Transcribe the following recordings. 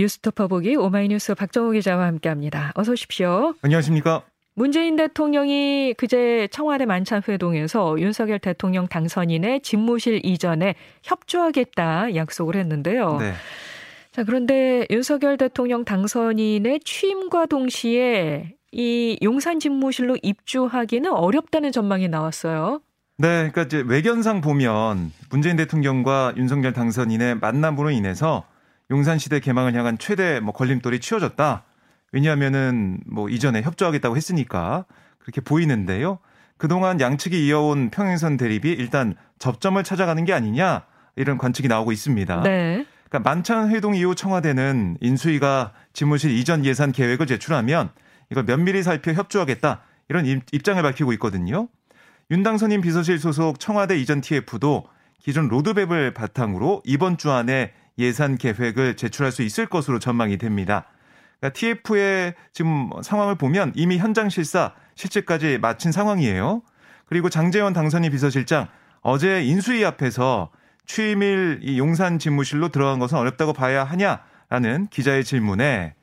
뉴스토퍼 보기 오마이뉴스 박정호 기자와 함께합니다. 어서 오십시오. 안녕하십니까? 문재인 대통령이 그제 청와대 만찬 회동에서 윤석열 대통령 당선인의 집무실 이전에 협조하겠다 약속을 했는데요. 네. 자, 그런데 윤석열 대통령 당선인의 취임과 동시에 이 용산 집무실로 입주하기는 어렵다는 전망이 나왔어요. 네, 그러니까 이제 외견상 보면 문재인 대통령과 윤석열 당선인의 만남으로 인해서 용산시대 개망을 향한 최대 뭐 걸림돌이 치워졌다. 왜냐하면은 뭐 이전에 협조하겠다고 했으니까 그렇게 보이는데요. 그동안 양측이 이어온 평행선 대립이 일단 접점을 찾아가는 게 아니냐 이런 관측이 나오고 있습니다. 네. 그러니까 만찬 회동 이후 청와대는 인수위가 집무실 이전 예산 계획을 제출하면 이걸 면밀히 살펴 협조하겠다 이런 입장을 밝히고 있거든요. 윤당선인 비서실 소속 청와대 이전 TF도 기존 로드맵을 바탕으로 이번 주 안에 예산 계획을 제출할 수 있을 것으로 전망이 됩니다. 그러니까 TF의 지금 상황을 보면 이미 현장 실사 실제까지 마친 상황이에요. 그리고 장재원 당선인 비서실장 어제 인수위 앞에서 취임일 이 용산 집무실로 들어간 것은 어렵다고 봐야 하냐라는 기자의 질문에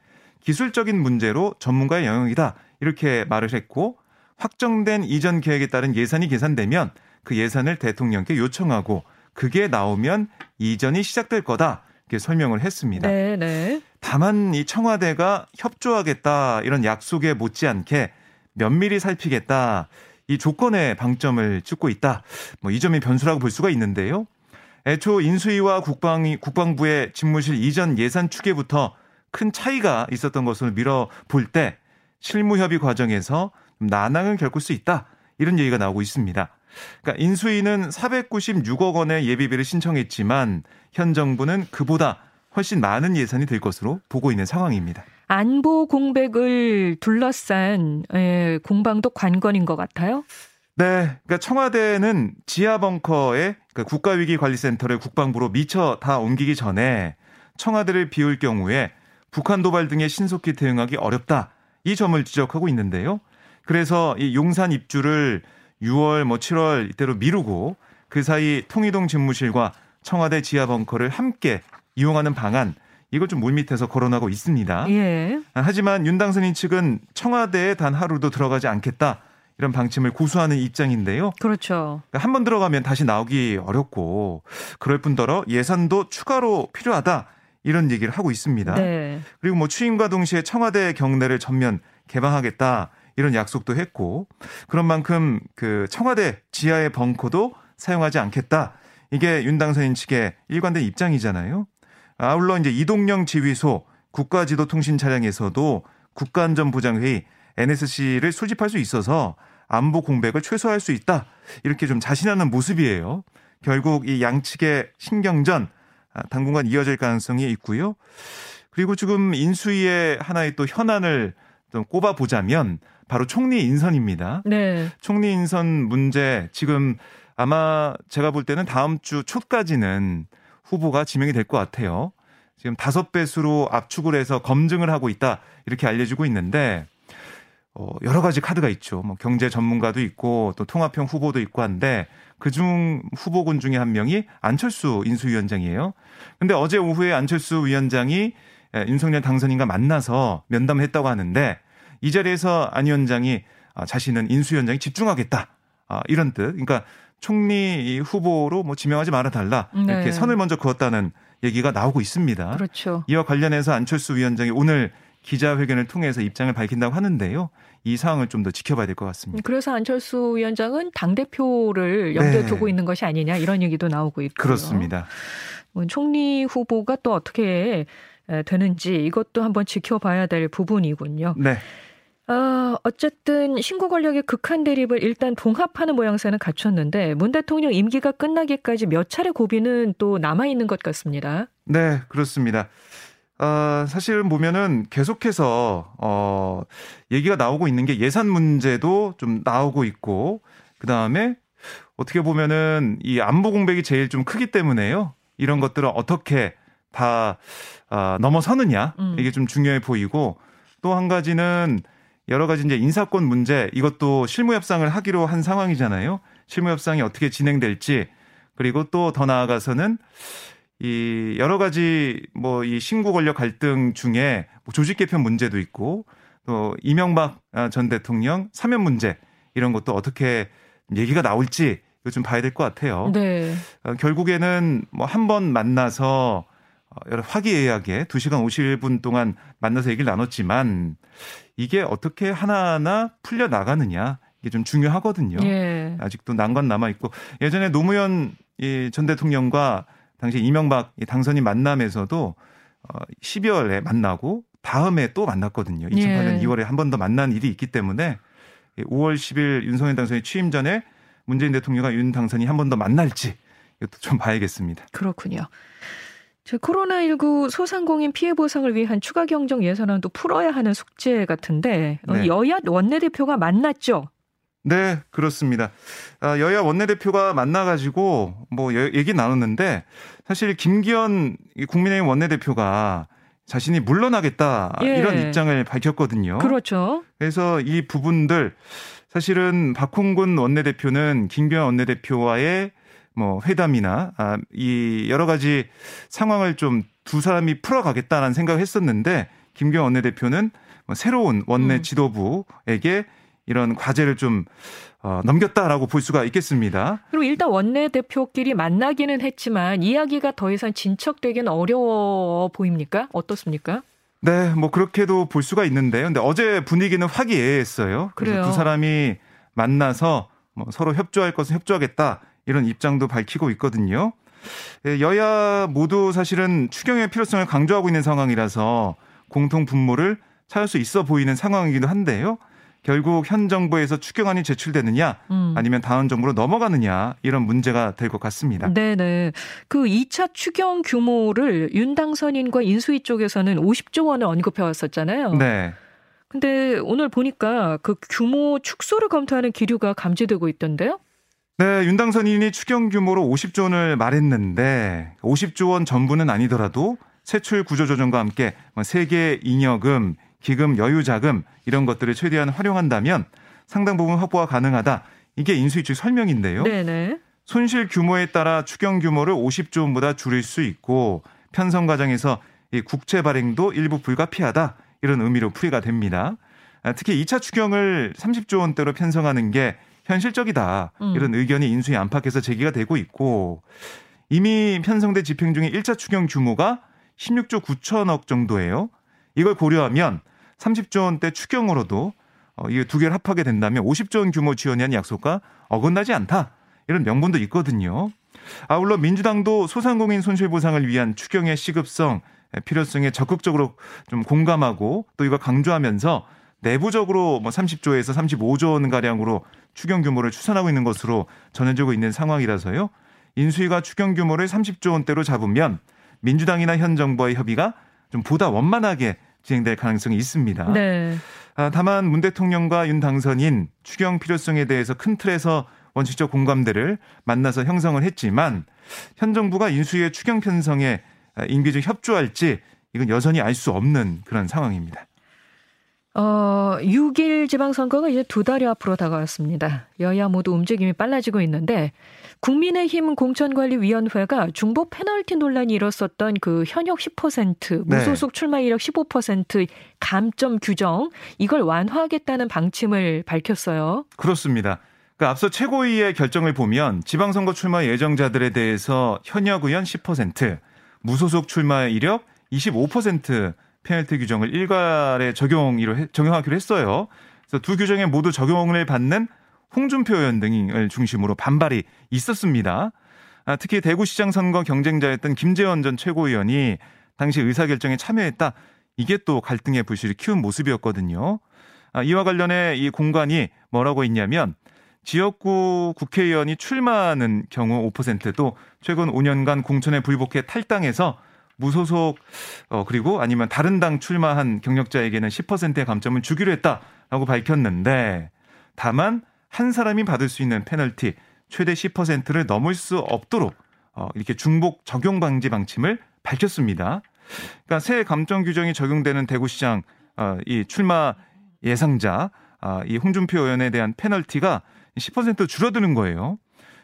기술적인 문제로 전문가의 영역이다 이렇게 말을 했고 확정된 이전 계획에 따른 예산이 계산되면 그 예산을 대통령께 요청하고 그게 나오면 이전이 시작될 거다 이렇게 설명을 했습니다. 네, 네. 다만 이 청와대가 협조하겠다 이런 약속에 못지않게 면밀히 살피겠다 이 조건에 방점을 찍고 있다. 뭐 이 점이 변수라고 볼 수가 있는데요. 애초 인수위와 국방이 국방부의 집무실 이전 예산 추계부터 큰 차이가 있었던 것으로 밀어 볼 때 실무 협의 과정에서 난항을 겪을 수 있다. 이런 얘기가 나오고 있습니다. 그러니까 인수위는 496억 원의 예비비를 신청했지만 현 정부는 그보다 훨씬 많은 예산이 될 것으로 보고 있는 상황입니다. 안보 공백을 둘러싼 예, 공방도 관건인 것 같아요. 네, 그러니까 청와대는 지하 벙커에 그 국가위기관리센터를 국방부로 미처 다 옮기기 전에 청와대를 비울 경우에 북한 도발 등에 신속히 대응하기 어렵다 이 점을 지적하고 있는데요. 그래서 이 용산 입주를 6월 뭐 7월 이때로 미루고 그 사이 통이동 집무실과 청와대 지하 벙커를 함께 이용하는 방안 이걸 좀 물밑에서 거론하고 있습니다. 예. 하지만 윤 당선인 측은 청와대에 단 하루도 들어가지 않겠다. 이런 방침을 고수하는 입장인데요. 그렇죠. 그러니까 한번 들어가면 다시 나오기 어렵고 그럴 뿐더러 예산도 추가로 필요하다. 이런 얘기를 하고 있습니다. 네. 그리고 뭐 취임과 동시에 청와대 경내를 전면 개방하겠다. 이런 약속도 했고 그런 만큼 그 청와대 지하의 벙커도 사용하지 않겠다. 이게 윤 당선인 측의 일관된 입장이잖아요. 아울러 이제 이동영 지휘소 국가지도통신 차량에서도 국가안전보장회의 NSC를 수집할 수 있어서 안보 공백을 최소화할 수 있다. 이렇게 좀 자신하는 모습이에요. 결국 이 양측의 신경전 아, 당분간 이어질 가능성이 있고요. 그리고 지금 인수위의 하나의 또 현안을 좀 꼽아 보자면 바로 총리 인선입니다. 네. 총리 인선 문제 지금 아마 제가 볼 때는 다음 주 초까지는 후보가 지명이 될 것 같아요. 지금 다섯 배수로 압축을 해서 검증을 하고 있다 이렇게 알려지고 있는데 어, 여러 가지 카드가 있죠. 뭐 경제 전문가도 있고 또 통합형 후보도 있고 한데 그중 후보군 중에 한 명이 안철수 인수위원장이에요. 근데 어제 오후에 안철수 위원장이 윤석열 당선인과 만나서 면담했다고 하는데 이 자리에서 안 위원장이 아, 자신은 인수위원장이 집중하겠다. 아, 이런 뜻. 그러니까 총리 후보로 뭐 지명하지 말아 달라. 이렇게 네. 선을 먼저 그었다는 얘기가 나오고 있습니다. 그렇죠. 이와 관련해서 안철수 위원장이 오늘 기자회견을 통해서 입장을 밝힌다고 하는데요. 이 상황을 좀 더 지켜봐야 될 것 같습니다. 그래서 안철수 위원장은 당 대표를 염두에 네. 두고 있는 것이 아니냐 이런 얘기도 나오고 있고요. 그렇습니다. 뭐 총리 후보가 또 어떻게 되는지 이것도 한번 지켜봐야 될 부분이군요. 네. 어, 어쨌든 신구 권력의 극한 대립을 일단 봉합하는 모양새는 갖췄는데 문 대통령 임기가 끝나기까지 몇 차례 고비는 또 남아 있는 것 같습니다. 네, 그렇습니다. 어, 사실 보면은 계속해서 어, 얘기가 나오고 있는 게 예산 문제도 좀 나오고 있고 그 다음에 어떻게 보면은 이 안보 공백이 제일 좀 크기 때문에요. 이런 것들을 어떻게 다 어, 넘어서느냐 음. 이게 좀 중요해 보이고 또 한 가지는 여러 가지 이제 인사권 문제 이것도 실무 협상을 하기로 한 상황이잖아요. 실무 협상이 어떻게 진행될지 그리고 또 더 나아가서는 이 여러 가지 뭐 이 신구 권력 갈등 중에 뭐 조직 개편 문제도 있고 또 이명박 전 대통령 사면 문제 이런 것도 어떻게 얘기가 나올지 좀 봐야 될 것 같아요. 네. 어, 결국에는 뭐 한 번 만나서 화기애애하게 2시간 51분 동안 만나서 얘기를 나눴지만 이게 어떻게 하나하나 풀려 나가느냐 이게 좀 중요하거든요. 예. 아직도 난관 남아 있고 예전에 노무현 전 대통령과 당시 이명박 당선인 만남에서도 12월에 어, 만나고 다음에 또 만났거든요. 2008년 예. 2월에 한 번 더 만난 일이 있기 때문에 5월 10일 윤석열 당선인 취임 전에 문재인 대통령과 윤 당선이 한 번 더 만날지 이것도 좀 봐야겠습니다. 그렇군요. 코로나19 소상공인 피해 보상을 위한 추가 경정 예산안도 풀어야 하는 숙제 같은데 어, 네. 여야 원내대표가 만났죠. 네, 그렇습니다. 아, 여야 원내대표가 만나가지고 뭐 얘기 나눴는데 사실 김기현 국민의힘 원내대표가 자신이 물러나겠다 예. 이런 입장을 밝혔거든요. 그렇죠. 그래서 이 부분들 사실은 박홍근 원내대표는 김기현 원내대표와의 뭐 회담이나 아, 이 여러 가지 상황을 좀 두 사람이 풀어가겠다라는 생각을 했었는데 김기현 원내대표는 뭐 새로운 원내 음. 지도부에게 이런 과제를 좀 어, 넘겼다라고 볼 수가 있겠습니다. 그리고 일단 원내 대표끼리 만나기는 했지만 이야기가 더 이상 진척되기는 어려워 보입니까? 어떻습니까? 네, 뭐 그렇게도 볼 수가 있는데요. 근데 어제 분위기는 화기애애했어요. 그래서 그래요. 두 사람이 만나서 뭐 서로 협조할 것은 협조하겠다 이런 입장도 밝히고 있거든요. 예, 여야 모두 사실은 추경의 필요성을 강조하고 있는 상황이라서 공통 분모를 찾을 수 있어 보이는 상황이기도 한데요. 결국 현 정부에서 추경안이 제출되느냐 음. 아니면 다음 정부로 넘어가느냐 이런 문제가 될 것 같습니다. 네네. 그 2차 추경 규모를 윤 당선인과 인수위 쪽에서는 50조 원을 언급해 왔었잖아요. 네. 근데 오늘 보니까 그 규모 축소를 검토하는 기류가 감지되고 있던데요? 네, 윤 당선인이 추경 규모로 50조 원을 말했는데 50조 원 전부는 아니더라도 세출 구조조정과 함께 뭐 세계 잉여금, 기금, 여유자금 이런 것들을 최대한 활용한다면 상당 부분 확보가 가능하다. 이게 인수위 측 설명인데요. 네네. 손실 규모에 따라 추경 규모를 50조 원보다 줄일 수 있고 편성 과정에서 이 국채 발행도 일부 불가피하다. 이런 의미로 풀이가 됩니다. 아, 특히 2차 추경을 30조 원대로 편성하는 게 현실적이다. 음. 이런 의견이 인수위 안팎에서 제기가 되고 있고 이미 편성돼 집행 중인 1차 추경 규모가 16조 9천억 정도예요. 이걸 고려하면 30조 원대 추경으로도 어, 이게 두 개를 합하게 된다면 50조 원 규모 지원이 한 약속과 어긋나지 않다. 이런 명분도 있거든요. 아울러 민주당도 소상공인 손실보상을 위한 추경의 시급성, 필요성에 적극적으로 좀 공감하고 또 이걸 강조하면서 내부적으로 뭐 30조에서 35조 원 가량으로 추경 규모를 추산하고 있는 것으로 전해지고 있는 상황이라서요. 인수위가 추경 규모를 30조 원대로 잡으면 민주당이나 현 정부와의 협의가 좀 보다 원만하게 진행될 가능성이 있습니다. 네. 아, 다만 문 대통령과 윤 당선인 추경 필요성에 대해서 큰 틀에서 원칙적 공감대를 만나서 형성을 했지만 현 정부가 인수위의 추경 편성에 인기적 협조할지 이건 여전히 알 수 없는 그런 상황입니다. 어, 6일 지방선거가 이제 두 달여 앞으로 다가왔습니다. 여야 모두 움직임이 빨라지고 있는데 국민의힘 공천관리위원회가 중보 페널티 논란이 일었었던 그 현역 10% 무소속 네. 출마 이력 15% 감점 규정 이걸 완화하겠다는 방침을 밝혔어요. 그렇습니다. 그 앞서 최고위의 결정을 보면 지방선거 출마 예정자들에 대해서 현역 의원 10%, 무소속 출마 이력 25% 페널티 규정을 일괄에 적용이로 적용하기로 했어요. 그래서 두 규정에 모두 적용을 받는 홍준표 의원 등을 중심으로 반발이 있었습니다. 아, 특히 대구시장 선거 경쟁자였던 김재원 전 최고위원이 당시 의사결정에 참여했다. 이게 또 갈등의 불씨를 키운 모습이었거든요. 아, 이와 관련해 이 공간이 뭐라고 있냐면 지역구 국회의원이 출마하는 경우 5%도 최근 5년간 공천에 불복해 탈당해서 무소속 어 그리고 아니면 다른 당 출마한 경력자에게는 10%의 감점을 주기로 했다라고 밝혔는데 다만 한 사람이 받을 수 있는 페널티 최대 10%를 넘을 수 없도록 어 이렇게 중복 적용 방지 방침을 밝혔습니다. 그러니까 새 감점 규정이 적용되는 대구시장 어 이 출마 예상자 아, 이 홍준표 의원에 대한 페널티가 10% 줄어드는 거예요.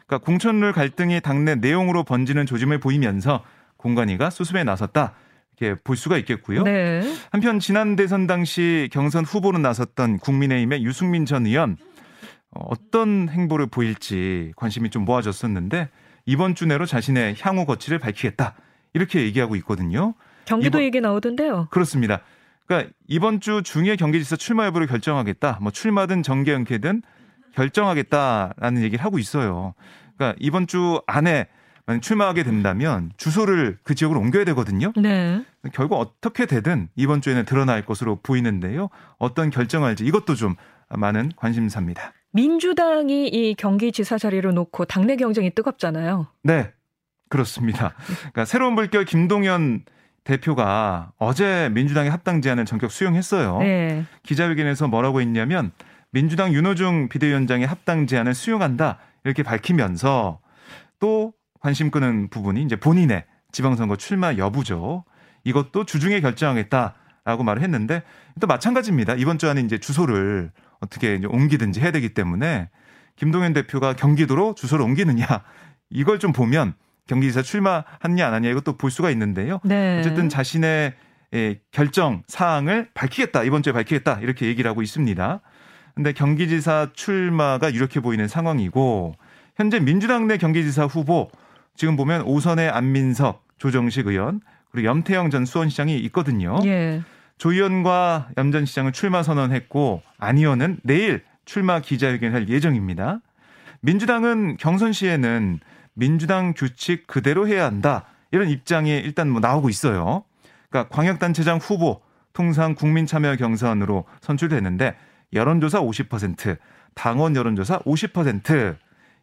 그러니까 공천룰 갈등이 당내 내용으로 번지는 조짐을 보이면서 공관위가 수습에 나섰다. 이렇게 볼 수가 있겠고요. 네. 한편 지난 대선 당시 경선 후보로 나섰던 국민의힘의 유승민 전 의원 어, 어떤 행보를 보일지 관심이 좀 모아졌었는데 이번 주 내로 자신의 향후 거취를 밝히겠다. 이렇게 얘기하고 있거든요. 경기도 이번, 얘기 나오던데요. 그렇습니다. 그러니까 이번 주 중에 경기지사 출마 여부를 결정하겠다. 뭐 출마든 정계 연계든 결정하겠다라는 얘기를 하고 있어요. 그러니까 이번 주 안에 만약 출마하게 된다면 주소를 그 지역으로 옮겨야 되거든요. 네. 결국 어떻게 되든 이번 주에는 드러날 것으로 보이는데요. 어떤 결정할지 이것도 좀 많은 관심사입니다. 민주당이 이 경기지사 자리를 놓고 당내 경쟁이 뜨겁잖아요. 네. 그렇습니다. 그러니까 새로운 물결 김동연 대표가 어제 민주당의 합당 제안을 전격 수용했어요. 네. 기자회견에서 뭐라고 했냐면 민주당 윤호중 비대위원장의 합당 제안을 수용한다 이렇게 밝히면서 또 관심 끄는 부분이 이제 본인의 지방선거 출마 여부죠. 이것도 주중에 결정하겠다라고 말을 했는데 또 마찬가지입니다. 이번 주 안에 이제 주소를 어떻게 이제 옮기든지 해야 되기 때문에 김동연 대표가 경기도로 주소를 옮기느냐 이걸 좀 보면 경기지사 출마하느냐 안 하냐 이것도 볼 수가 있는데요. 네. 어쨌든 자신의 예, 결정 사항을 밝히겠다 이번 주에 밝히겠다 이렇게 얘기를 하고 있습니다. 근데 경기지사 출마가 이렇게 보이는 상황이고 현재 민주당 내 경기지사 후보 지금 보면 오선의 안민석, 조정식 의원 그리고 염태영 전 수원시장이 있거든요. 예. 조 의원과 염 전 시장은 출마 선언했고 안 의원은 내일 출마 기자회견할 예정입니다. 민주당은 경선 시에는 민주당 규칙 그대로 해야 한다. 이런 입장이 일단 뭐 나오고 있어요. 그러니까 광역단체장 후보 통상 국민 참여 경선으로 선출되는데 여론조사 50%, 당원 여론조사 50%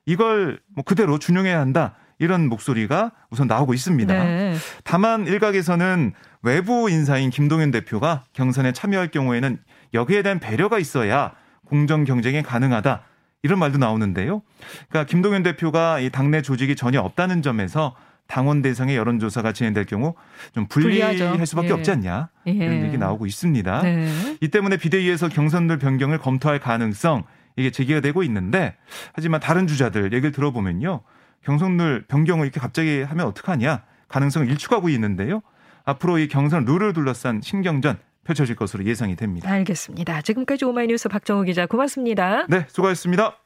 이걸 뭐 그대로 준용해야 한다. 이런 목소리가 우선 나오고 있습니다. 네. 다만 일각에서는 외부 인사인 김동연 대표가 경선에 참여할 경우에는 여기에 대한 배려가 있어야 공정 경쟁이 가능하다. 이런 말도 나오는데요. 그러니까 김동연 대표가 이 당내 조직이 전혀 없다는 점에서 당원 대상의 여론조사가 진행될 경우 좀 불리할 불리하죠. 수밖에 예. 없지 않냐 예. 이런 얘기 나오고 있습니다. 네. 이 때문에 비대위에서 경선들 변경을 검토할 가능성 이게 제기가 되고 있는데 하지만 다른 주자들 얘기를 들어보면요 경선룰 변경을 이렇게 갑자기 하면 어떡하냐 가능성을 일축하고 있는데요. 앞으로 이 경선 룰을 둘러싼 신경전 펼쳐질 것으로 예상이 됩니다. 알겠습니다. 지금까지 오마이뉴스 박정우 기자 고맙습니다. 네, 수고하셨습니다.